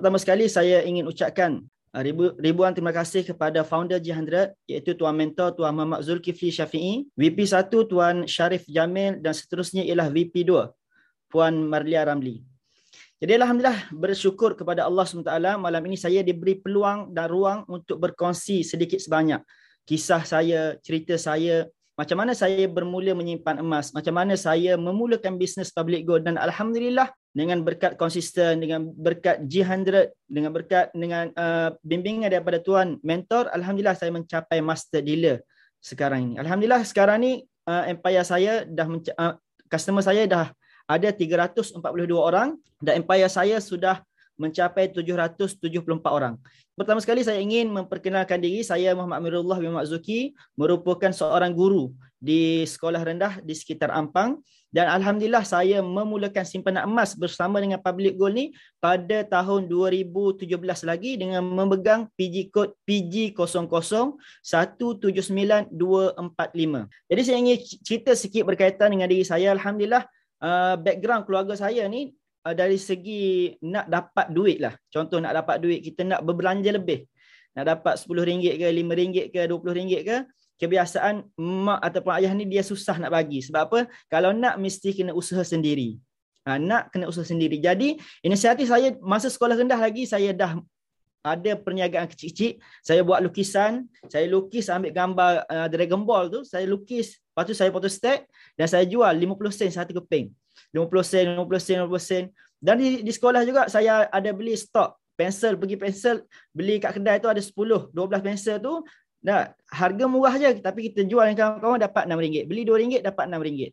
Pertama sekali saya ingin ucapkan uh, ribu, ribuan terima kasih kepada founder G100 iaitu Tuan Mentor Tuan Muhammad Zulkifli Syafi'i, VP1 Tuan Sharif Jamil dan seterusnya ialah VP2 Puan Marlia Ramli. Jadi Alhamdulillah bersyukur kepada Allah SWT malam ini saya diberi peluang dan ruang untuk berkongsi sedikit sebanyak kisah saya, cerita saya, macam mana saya bermula menyimpan emas, macam mana saya memulakan bisnes public gold dan Alhamdulillah dengan berkat konsisten, dengan berkat G100, dengan berkat dengan uh, bimbingan daripada Tuan Mentor, Alhamdulillah saya mencapai master dealer sekarang ini. Alhamdulillah sekarang ni uh, empire saya dah, uh, customer saya dah ada 342 orang dan empire saya sudah mencapai 774 orang. Pertama sekali saya ingin memperkenalkan diri saya Muhammad Amirullah bin Muhammad Zuki merupakan seorang guru di sekolah rendah di sekitar Ampang dan alhamdulillah saya memulakan simpanan emas bersama dengan Public Gold ni pada tahun 2017 lagi dengan memegang PG code PG00179245. Jadi saya ingin cerita sikit berkaitan dengan diri saya alhamdulillah uh, background keluarga saya ni uh, dari segi nak dapat duit lah. Contoh nak dapat duit, kita nak berbelanja lebih. Nak dapat RM10 ke, RM5 ke, RM20 ke, kebiasaan mak ataupun ayah ni dia susah nak bagi. Sebab apa? Kalau nak mesti kena usaha sendiri. Ha, nak kena usaha sendiri. Jadi inisiatif saya masa sekolah rendah lagi saya dah ada perniagaan kecil-kecil. Saya buat lukisan. Saya lukis ambil gambar uh, Dragon Ball tu. Saya lukis. Lepas tu saya photostat dan saya jual 50 sen satu keping. 50 sen, 50 sen, 50 sen. Dan di, di sekolah juga saya ada beli stok pensel, pergi pensel, beli kat kedai tu ada 10, 12 pensel tu. Nah, harga murah je tapi kita jual dengan kawan-kawan dapat RM6. Beli RM2 dapat RM6.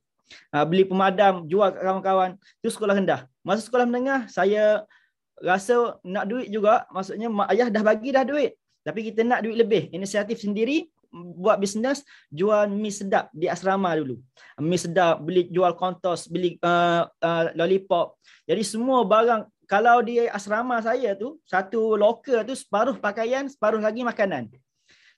Ha, beli pemadam, jual kat kawan-kawan. Tu sekolah rendah. Masa sekolah menengah, saya rasa nak duit juga. Maksudnya mak ayah dah bagi dah duit. Tapi kita nak duit lebih. Inisiatif sendiri, buat bisnes jual mi sedap di asrama dulu. Mi sedap, beli jual kontos, beli uh, uh, lollipop. Jadi semua barang kalau di asrama saya tu satu loker tu separuh pakaian, separuh lagi makanan.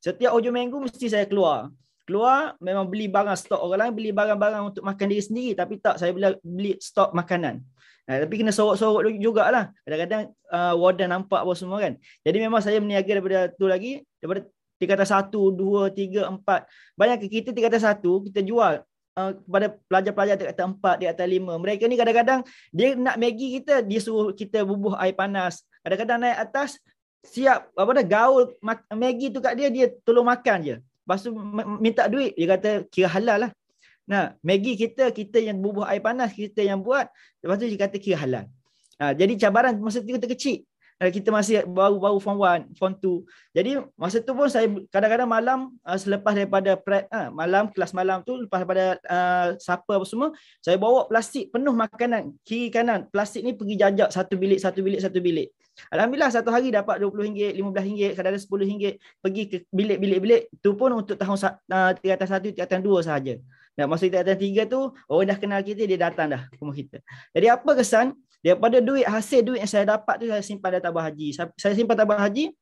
Setiap hujung minggu mesti saya keluar. Keluar memang beli barang stok orang lain beli barang-barang untuk makan diri sendiri tapi tak saya beli, beli stok makanan. Nah, tapi kena sorok-sorok jugalah. Kadang-kadang uh, warden nampak apa semua kan. Jadi memang saya meniaga daripada tu lagi daripada tingkatan satu, dua, tiga, empat. Bayangkan kita tingkatan satu, kita jual uh, kepada pelajar-pelajar tingkatan empat, tingkatan lima. Mereka ni kadang-kadang dia nak Maggi kita, dia suruh kita bubuh air panas. Kadang-kadang naik atas, siap apa dah gaul Maggi tu kat dia, dia tolong makan je. Lepas tu minta duit, dia kata kira halal lah. Nah, Maggi kita, kita yang bubuh air panas, kita yang buat. Lepas tu dia kata kira halal. Ha, jadi cabaran masa tu kita kecil kita masih baru-baru form 1, form 2. Jadi masa tu pun saya kadang-kadang malam uh, selepas daripada prep uh, malam kelas malam tu lepas daripada uh, supper apa semua, saya bawa plastik penuh makanan kiri kanan. Plastik ni pergi jajak satu bilik satu bilik satu bilik. Alhamdulillah satu hari dapat RM20, RM15, kadang-kadang RM10 pergi ke bilik-bilik-bilik tu pun untuk tahun uh, tingkatan satu, tingkatan dua sahaja. Dan masa tingkatan tiga tu, orang dah kenal kita, dia datang dah rumah kita. Jadi apa kesan? Daripada duit hasil duit yang saya dapat tu saya simpan dalam tabah haji. Saya simpan tabah haji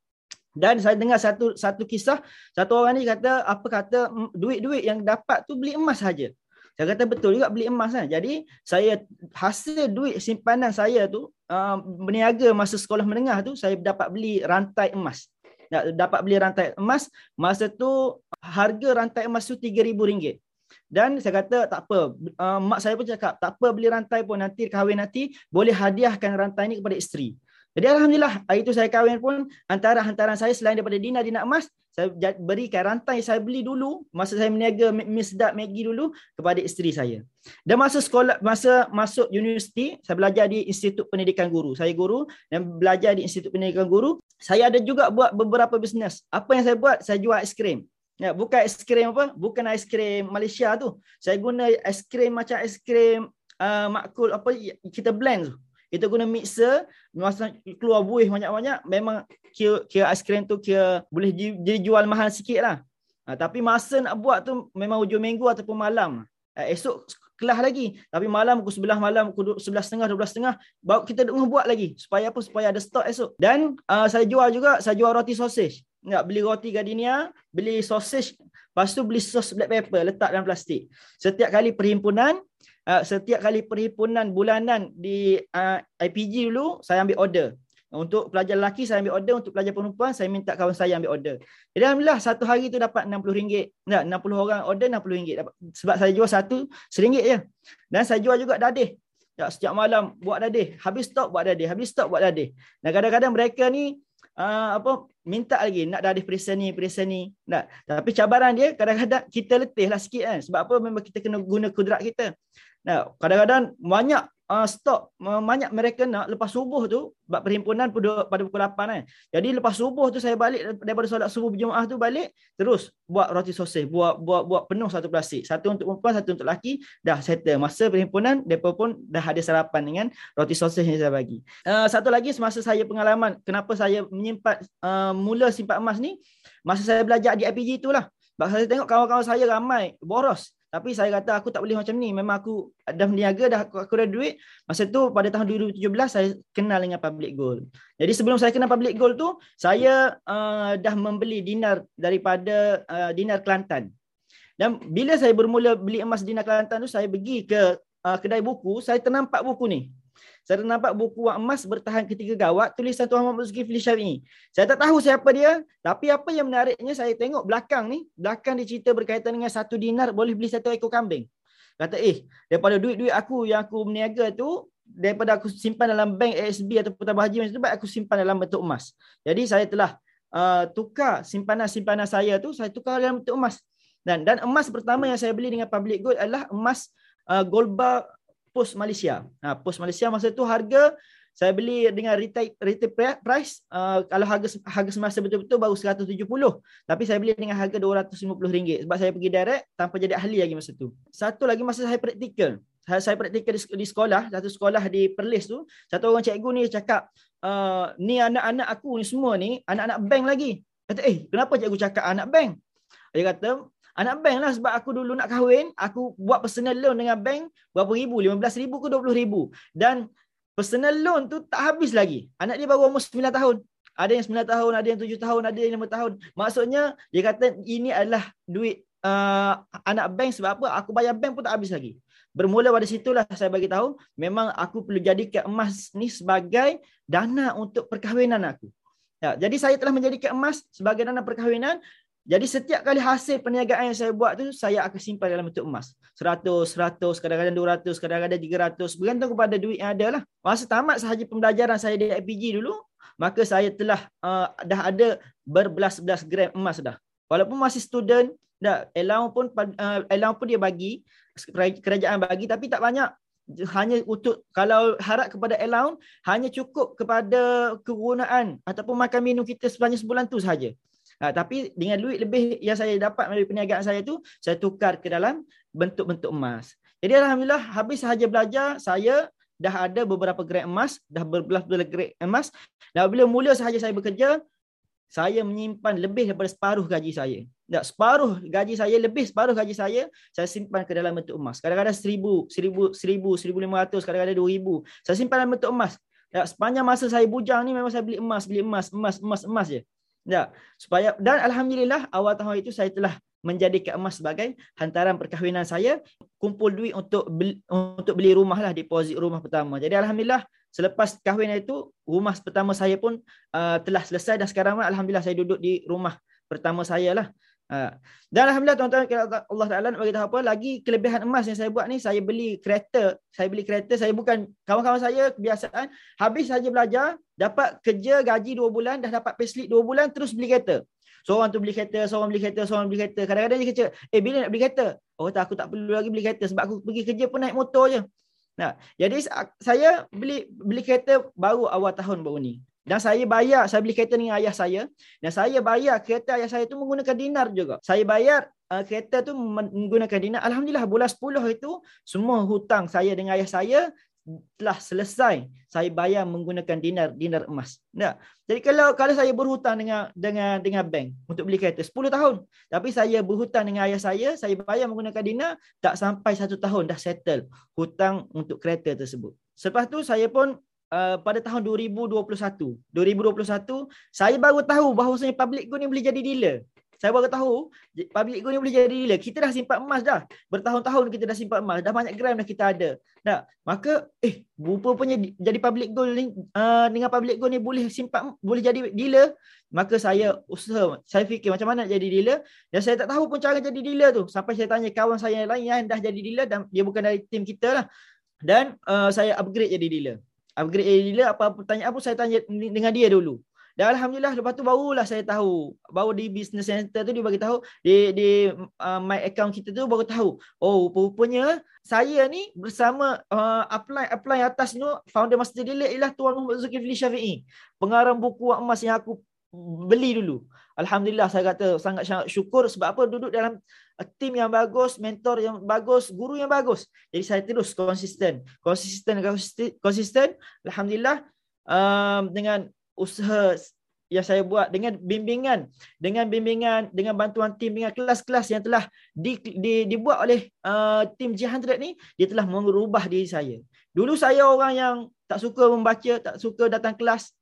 dan saya dengar satu satu kisah satu orang ni kata apa kata duit-duit yang dapat tu beli emas saja. Saya kata betul juga beli emas kan. Jadi saya hasil duit simpanan saya tu uh, berniaga masa sekolah menengah tu saya dapat beli rantai emas. Dapat beli rantai emas masa tu harga rantai emas tu RM3000. Dan saya kata tak apa, uh, mak saya pun cakap tak apa beli rantai pun nanti kahwin nanti boleh hadiahkan rantai ini kepada isteri. Jadi Alhamdulillah hari itu saya kahwin pun antara hantaran saya selain daripada Dina Dina Emas, saya berikan rantai saya beli dulu masa saya meniaga Miss Dak Maggie dulu kepada isteri saya. Dan masa sekolah masa masuk universiti saya belajar di Institut Pendidikan Guru. Saya guru dan belajar di Institut Pendidikan Guru. Saya ada juga buat beberapa bisnes. Apa yang saya buat? Saya jual aiskrim. Ya, bukan aiskrim apa? Bukan aiskrim Malaysia tu. Saya guna aiskrim macam aiskrim uh, makul apa kita blend tu. Kita guna mixer, masa keluar buih banyak-banyak, memang kira, kira aiskrim tu kira boleh jadi jual mahal sikit lah. Ha, tapi masa nak buat tu memang hujung minggu ataupun malam. Ha, esok kelas lagi. Tapi malam pukul 11 malam, pukul 11.30, 12.30, baru kita tengah buat lagi. Supaya apa? Supaya ada stok esok. Dan uh, saya jual juga, saya jual roti sausage. Nak beli roti gardenia, beli sausage, lepas tu beli sos black pepper, letak dalam plastik. Setiap kali perhimpunan, uh, setiap kali perhimpunan bulanan di uh, IPG dulu, saya ambil order. Untuk pelajar lelaki saya ambil order, untuk pelajar perempuan saya minta kawan saya ambil order. Jadi alhamdulillah satu hari tu dapat RM60. Nah, 60 orang order RM60 dapat sebab saya jual satu RM1 je. Dan saya jual juga dadih. Ya, setiap malam buat dadih. Habis stok buat dadih. Habis stok buat dadih. Dan kadang-kadang mereka ni uh, apa minta lagi nak dadih perisa ni, perisa ni. Nah, tapi cabaran dia kadang-kadang kita letih lah sikit kan. Sebab apa memang kita kena guna kudrat kita. Nah, kadang-kadang banyak uh, stok banyak mereka nak lepas subuh tu buat perhimpunan pada pada pukul 8 kan. Jadi lepas subuh tu saya balik daripada solat subuh berjemaah tu balik terus buat roti sosis, buat buat buat penuh satu plastik. Satu untuk perempuan, satu untuk lelaki. Dah settle. Masa perhimpunan depa pun dah ada sarapan dengan roti sosis yang saya bagi. Uh, satu lagi semasa saya pengalaman kenapa saya menyimpan uh, mula simpan emas ni masa saya belajar di IPG itulah. Sebab saya tengok kawan-kawan saya ramai boros tapi saya kata aku tak boleh macam ni. Memang aku dah berniaga, dah aku, aku dah duit. Masa tu pada tahun 2017 saya kenal dengan public gold. Jadi sebelum saya kenal public gold tu, saya uh, dah membeli dinar daripada uh, dinar Kelantan. Dan bila saya bermula beli emas dinar Kelantan tu, saya pergi ke uh, kedai buku, saya ternampak buku ni. Saya nampak buku Wang Emas bertahan ketika gawat tulisan Tuan Muhammad Zulkifli Syar'i. Saya tak tahu siapa dia, tapi apa yang menariknya saya tengok belakang ni, belakang dia cerita berkaitan dengan satu dinar boleh beli satu ekor kambing. Kata eh, daripada duit-duit aku yang aku berniaga tu, daripada aku simpan dalam bank ASB atau Tabah Haji macam tu, aku simpan dalam bentuk emas. Jadi saya telah uh, tukar simpanan-simpanan saya tu, saya tukar dalam bentuk emas. Dan dan emas pertama yang saya beli dengan public gold adalah emas uh, gold bar Post Malaysia. Ha, Post Malaysia masa tu harga saya beli dengan retail retail price uh, kalau harga harga semasa betul-betul baru 170 tapi saya beli dengan harga RM250 sebab saya pergi direct tanpa jadi ahli lagi masa tu. Satu lagi masa saya praktikal. Saya, saya praktikal di, di sekolah, satu sekolah di Perlis tu, satu orang cikgu ni cakap uh, ni anak-anak aku ni semua ni anak-anak bank lagi. Kata eh kenapa cikgu cakap anak bank? Dia kata Anak bank lah sebab aku dulu nak kahwin, aku buat personal loan dengan bank berapa ribu? 15 ribu ke 20 ribu. Dan personal loan tu tak habis lagi. Anak dia baru umur 9 tahun. Ada yang 9 tahun, ada yang 7 tahun, ada yang 5 tahun. Maksudnya dia kata ini adalah duit uh, anak bank sebab apa? Aku bayar bank pun tak habis lagi. Bermula pada situlah saya bagi tahu memang aku perlu jadikan emas ni sebagai dana untuk perkahwinan aku. Ya, jadi saya telah menjadikan emas sebagai dana perkahwinan jadi setiap kali hasil perniagaan yang saya buat tu saya akan simpan dalam bentuk emas. 100, 100, kadang-kadang 200, kadang-kadang 300 bergantung kepada duit yang ada lah. Masa tamat sahaja pembelajaran saya di IPG dulu, maka saya telah uh, dah ada berbelas-belas gram emas dah. Walaupun masih student, dah allowance pun uh, allowance pun dia bagi, kerajaan bagi tapi tak banyak hanya untuk kalau harap kepada allowance hanya cukup kepada kegunaan ataupun makan minum kita sepanjang sebulan tu sahaja. Ha, tapi dengan duit lebih yang saya dapat melalui perniagaan saya tu, saya tukar ke dalam bentuk-bentuk emas. Jadi Alhamdulillah habis sahaja belajar, saya dah ada beberapa grade emas, dah berbelas-belas grade emas. Dan bila mula sahaja saya bekerja, saya menyimpan lebih daripada separuh gaji saya. Tak, separuh gaji saya, lebih separuh gaji saya, saya simpan ke dalam bentuk emas. Kadang-kadang seribu, seribu, seribu, seribu lima ratus, kadang-kadang dua ribu. Saya simpan dalam bentuk emas. Tak, sepanjang masa saya bujang ni memang saya beli emas, beli emas, emas, emas, emas je. Ya, supaya dan alhamdulillah awal tahun itu saya telah menjadikan emas sebagai hantaran perkahwinan saya kumpul duit untuk beli, untuk beli rumah lah deposit rumah pertama. Jadi alhamdulillah selepas kahwin itu rumah pertama saya pun uh, telah selesai dan sekarang alhamdulillah saya duduk di rumah pertama saya lah. Ha. Dan Alhamdulillah tuan-tuan Allah Ta'ala nak beritahu apa lagi kelebihan emas yang saya buat ni saya beli kereta. Saya beli kereta saya bukan kawan-kawan saya kebiasaan habis saja belajar dapat kerja gaji 2 bulan dah dapat payslip 2 bulan terus beli kereta. Seorang tu beli kereta seorang beli kereta seorang beli kereta. Kadang-kadang dia kata eh bila nak beli kereta? Oh tak aku tak perlu lagi beli kereta sebab aku pergi kerja pun naik motor je nah jadi saya beli beli kereta baru awal tahun baru ni dan saya bayar, saya beli kereta dengan ayah saya. Dan saya bayar kereta ayah saya tu menggunakan dinar juga. Saya bayar uh, kereta tu menggunakan dinar. Alhamdulillah bulan 10 itu semua hutang saya dengan ayah saya telah selesai. Saya bayar menggunakan dinar dinar emas. Tak? Jadi kalau kalau saya berhutang dengan dengan dengan bank untuk beli kereta 10 tahun. Tapi saya berhutang dengan ayah saya, saya bayar menggunakan dinar tak sampai satu tahun dah settle hutang untuk kereta tersebut. Selepas tu saya pun Uh, pada tahun 2021. 2021 saya baru tahu bahawasanya public good ni boleh jadi dealer. Saya baru tahu public gold ni boleh jadi dealer. Kita dah simpan emas dah. Bertahun-tahun kita dah simpan emas. Dah banyak gram dah kita ada. Tak. Maka eh rupanya jadi public gold ni uh, dengan public gold ni boleh simpan boleh jadi dealer. Maka saya usaha. Saya fikir macam mana nak jadi dealer dan saya tak tahu pun cara jadi dealer tu. Sampai saya tanya kawan saya yang lain yang dah jadi dealer dan dia bukan dari tim kita lah. Dan uh, saya upgrade jadi dealer. Upgrade jadi dealer apa-apa tanya apa saya tanya dengan dia dulu. Dan alhamdulillah lepas tu barulah saya tahu. Baru di business center tu dia bagi tahu di di uh, my account kita tu baru tahu. Oh, rupanya saya ni bersama uh, apply apply atas ni founder master dealer ialah Tuan Muhammad Zulkifli Syafi'i. Pengarang buku emas yang aku beli dulu. Alhamdulillah saya kata sangat syukur sebab apa duduk dalam uh, tim yang bagus, mentor yang bagus, guru yang bagus. Jadi saya terus konsisten. Konsisten konsisten. Alhamdulillah um, dengan usaha yang saya buat dengan bimbingan dengan bimbingan dengan bantuan tim dengan kelas-kelas yang telah di, di, dibuat oleh uh, tim G100 ni dia telah mengubah diri saya. Dulu saya orang yang tak suka membaca tak suka datang kelas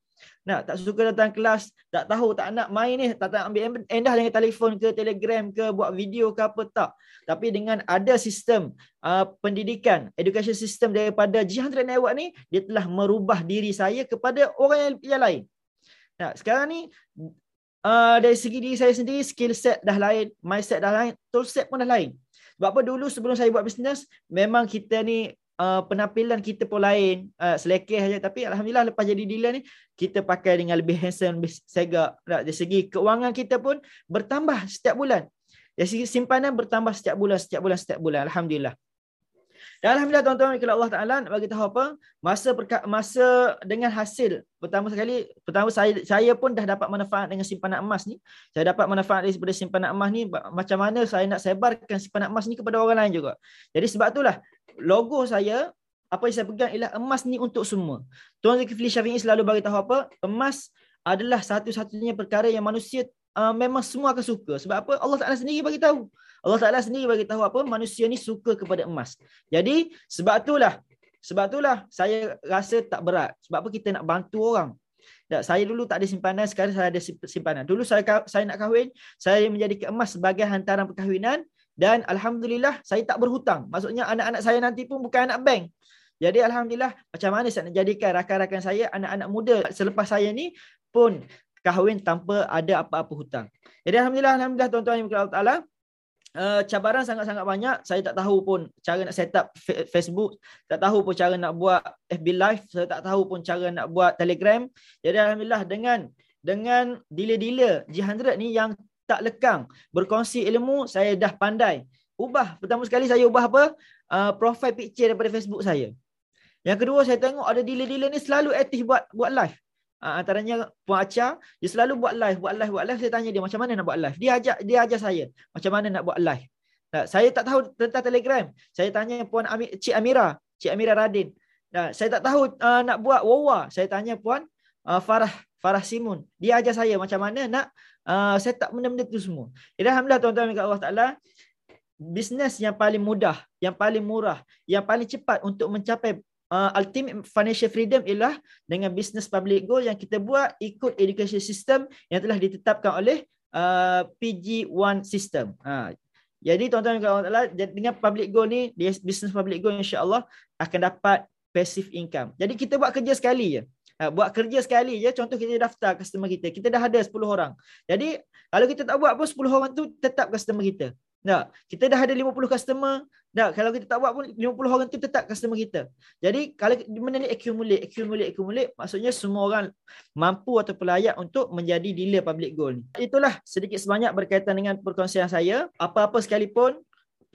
nak tak suka datang kelas tak tahu tak nak main ni tak nak ambil endah dengan telefon ke telegram ke buat video ke apa tak. Tapi dengan ada sistem uh, pendidikan education system daripada G100 network ni dia telah merubah diri saya kepada orang yang, yang lain. Nah, sekarang ni uh, dari segi diri saya sendiri skill set dah lain, mindset dah lain, tool set pun dah lain. Sebab apa? Dulu sebelum saya buat bisnes memang kita ni uh, penampilan kita pun lain, uh, selekeh saja tapi alhamdulillah lepas jadi dealer ni kita pakai dengan lebih handsome, lebih segak. Nah, dari segi keuangan kita pun bertambah setiap bulan. Dari segi simpanan bertambah setiap bulan, setiap bulan, setiap bulan. Alhamdulillah. Dan Alhamdulillah tuan-tuan kalau Allah Ta'ala bagi tahu apa, masa perka- masa dengan hasil, pertama sekali, pertama saya saya pun dah dapat manfaat dengan simpanan emas ni. Saya dapat manfaat daripada simpanan emas ni, macam mana saya nak sebarkan simpanan emas ni kepada orang lain juga. Jadi sebab itulah, logo saya, apa yang saya pegang ialah emas ni untuk semua. Tuan Zulkifli Syafi'i selalu bagi tahu apa, emas adalah satu-satunya perkara yang manusia uh, memang semua akan suka. Sebab apa? Allah Ta'ala sendiri bagi tahu. Allah Taala sendiri bagi tahu apa manusia ni suka kepada emas. Jadi sebab itulah sebab itulah saya rasa tak berat. Sebab apa kita nak bantu orang. Tak, saya dulu tak ada simpanan, sekarang saya ada simpanan. Dulu saya saya nak kahwin, saya menjadi emas sebagai hantaran perkahwinan dan alhamdulillah saya tak berhutang. Maksudnya anak-anak saya nanti pun bukan anak bank. Jadi alhamdulillah macam mana saya nak jadikan rakan-rakan saya anak-anak muda selepas saya ni pun kahwin tanpa ada apa-apa hutang. Jadi alhamdulillah alhamdulillah tuan-tuan yang berkata Allah uh, cabaran sangat-sangat banyak. Saya tak tahu pun cara nak set up Facebook, tak tahu pun cara nak buat FB Live, saya tak tahu pun cara nak buat Telegram. Jadi alhamdulillah dengan dengan dealer-dealer G100 ni yang tak lekang berkongsi ilmu, saya dah pandai. Ubah pertama sekali saya ubah apa? Uh, profile picture daripada Facebook saya. Yang kedua saya tengok ada dealer-dealer ni selalu aktif buat buat live. Uh, antaranya Puan Acha, dia selalu buat live, buat live, buat live. Saya tanya dia macam mana nak buat live. Dia ajak dia ajar saya macam mana nak buat live. Nah, saya tak tahu tentang Telegram. Saya tanya Puan Amir, Cik Amira, Cik Amira Radin. Nah, saya tak tahu uh, nak buat Wawa. Saya tanya Puan uh, Farah, Farah Simun. Dia ajar saya macam mana nak uh, set up benda-benda tu semua. Jadi Alhamdulillah tuan-tuan dan Allah Ta'ala, bisnes yang paling mudah, yang paling murah, yang paling cepat untuk mencapai uh, ultimate financial freedom ialah dengan business public goal yang kita buat ikut education system yang telah ditetapkan oleh uh, PG1 system. Ha. Jadi tuan-tuan dan kawan-kawan dengan public goal ni, business public goal insya-Allah akan dapat passive income. Jadi kita buat kerja sekali je. Ha, buat kerja sekali je, contoh kita daftar customer kita. Kita dah ada 10 orang. Jadi kalau kita tak buat pun 10 orang tu tetap customer kita. Tak. Kita dah ada 50 customer. Tak. Kalau kita tak buat pun 50 orang tu tetap customer kita. Jadi kalau benda ni accumulate, accumulate, accumulate, maksudnya semua orang mampu atau layak untuk menjadi dealer public goal ni. Itulah sedikit sebanyak berkaitan dengan perkongsian saya. Apa-apa sekalipun,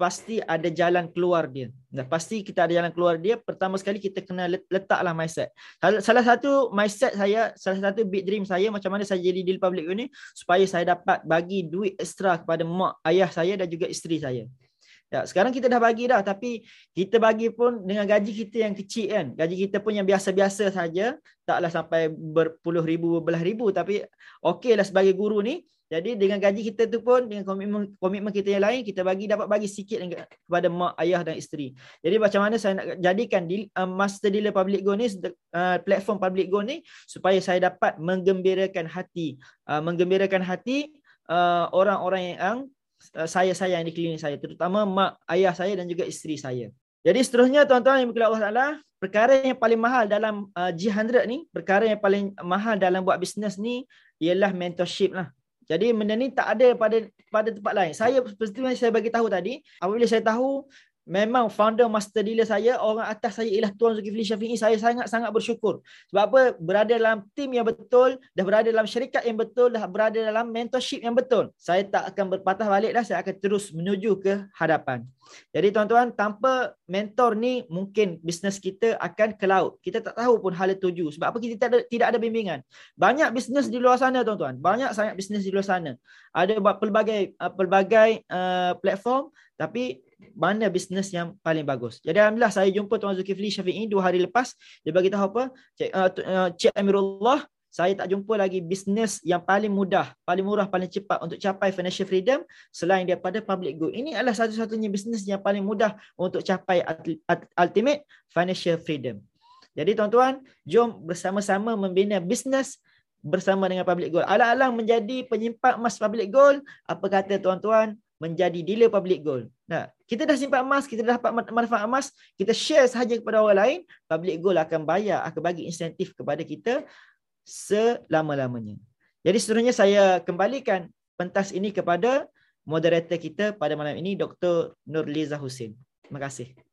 pasti ada jalan keluar dia. Nah, pasti kita ada jalan keluar dia. Pertama sekali kita kena letaklah mindset. Salah satu mindset saya, salah satu big dream saya macam mana saya jadi deal public ini supaya saya dapat bagi duit ekstra kepada mak ayah saya dan juga isteri saya. Ya, sekarang kita dah bagi dah tapi kita bagi pun dengan gaji kita yang kecil kan. Gaji kita pun yang biasa-biasa saja, taklah sampai berpuluh ribu, berbelah ribu tapi okeylah sebagai guru ni jadi dengan gaji kita tu pun dengan komitmen komitmen kita yang lain kita bagi dapat bagi sikit kepada mak ayah dan isteri. Jadi macam mana saya nak jadikan di, uh, master dealer public go ni uh, platform public go ni supaya saya dapat menggembirakan hati uh, menggembirakan hati uh, orang-orang yang uh, saya sayang di klinik saya terutama mak ayah saya dan juga isteri saya. Jadi seterusnya tuan-tuan yang berkata Allah Taala, perkara yang paling mahal dalam uh, G100 ni, perkara yang paling mahal dalam buat bisnes ni ialah mentorship lah. Jadi benda ni tak ada pada pada tempat lain. Saya seperti yang saya bagi tahu tadi, apabila saya tahu memang founder master dealer saya orang atas saya ialah Tuan Zulkifli Syafi'i. Saya sangat-sangat bersyukur. Sebab apa? Berada dalam tim yang betul dah berada dalam syarikat yang betul dah berada dalam mentorship yang betul. Saya tak akan berpatah balik dah saya akan terus menuju ke hadapan. Jadi tuan-tuan tanpa mentor ni mungkin bisnes kita akan ke laut. Kita tak tahu pun hala tuju. Sebab apa? Kita ada, tidak ada bimbingan. Banyak bisnes di luar sana tuan-tuan. Banyak sangat bisnes di luar sana ada pelbagai uh, pelbagai uh, platform tapi mana bisnes yang paling bagus. Jadi alhamdulillah saya jumpa Tuan Zulkifli Syafi'i dua hari lepas dia bagi tahu apa? Cik, uh, Cik Amirullah saya tak jumpa lagi bisnes yang paling mudah, paling murah, paling cepat untuk capai financial freedom selain daripada public good. Ini adalah satu-satunya bisnes yang paling mudah untuk capai ultimate financial freedom. Jadi tuan-tuan, jom bersama-sama membina bisnes bersama dengan public goal. Alang-alang menjadi penyimpan emas public goal, apa kata tuan-tuan? menjadi dealer public gold. Nah, kita dah simpan emas, kita dah dapat manfaat emas, kita share sahaja kepada orang lain, public gold akan bayar, akan bagi insentif kepada kita selama-lamanya. Jadi seterusnya saya kembalikan pentas ini kepada moderator kita pada malam ini, Dr. Nurliza Hussein. Terima kasih.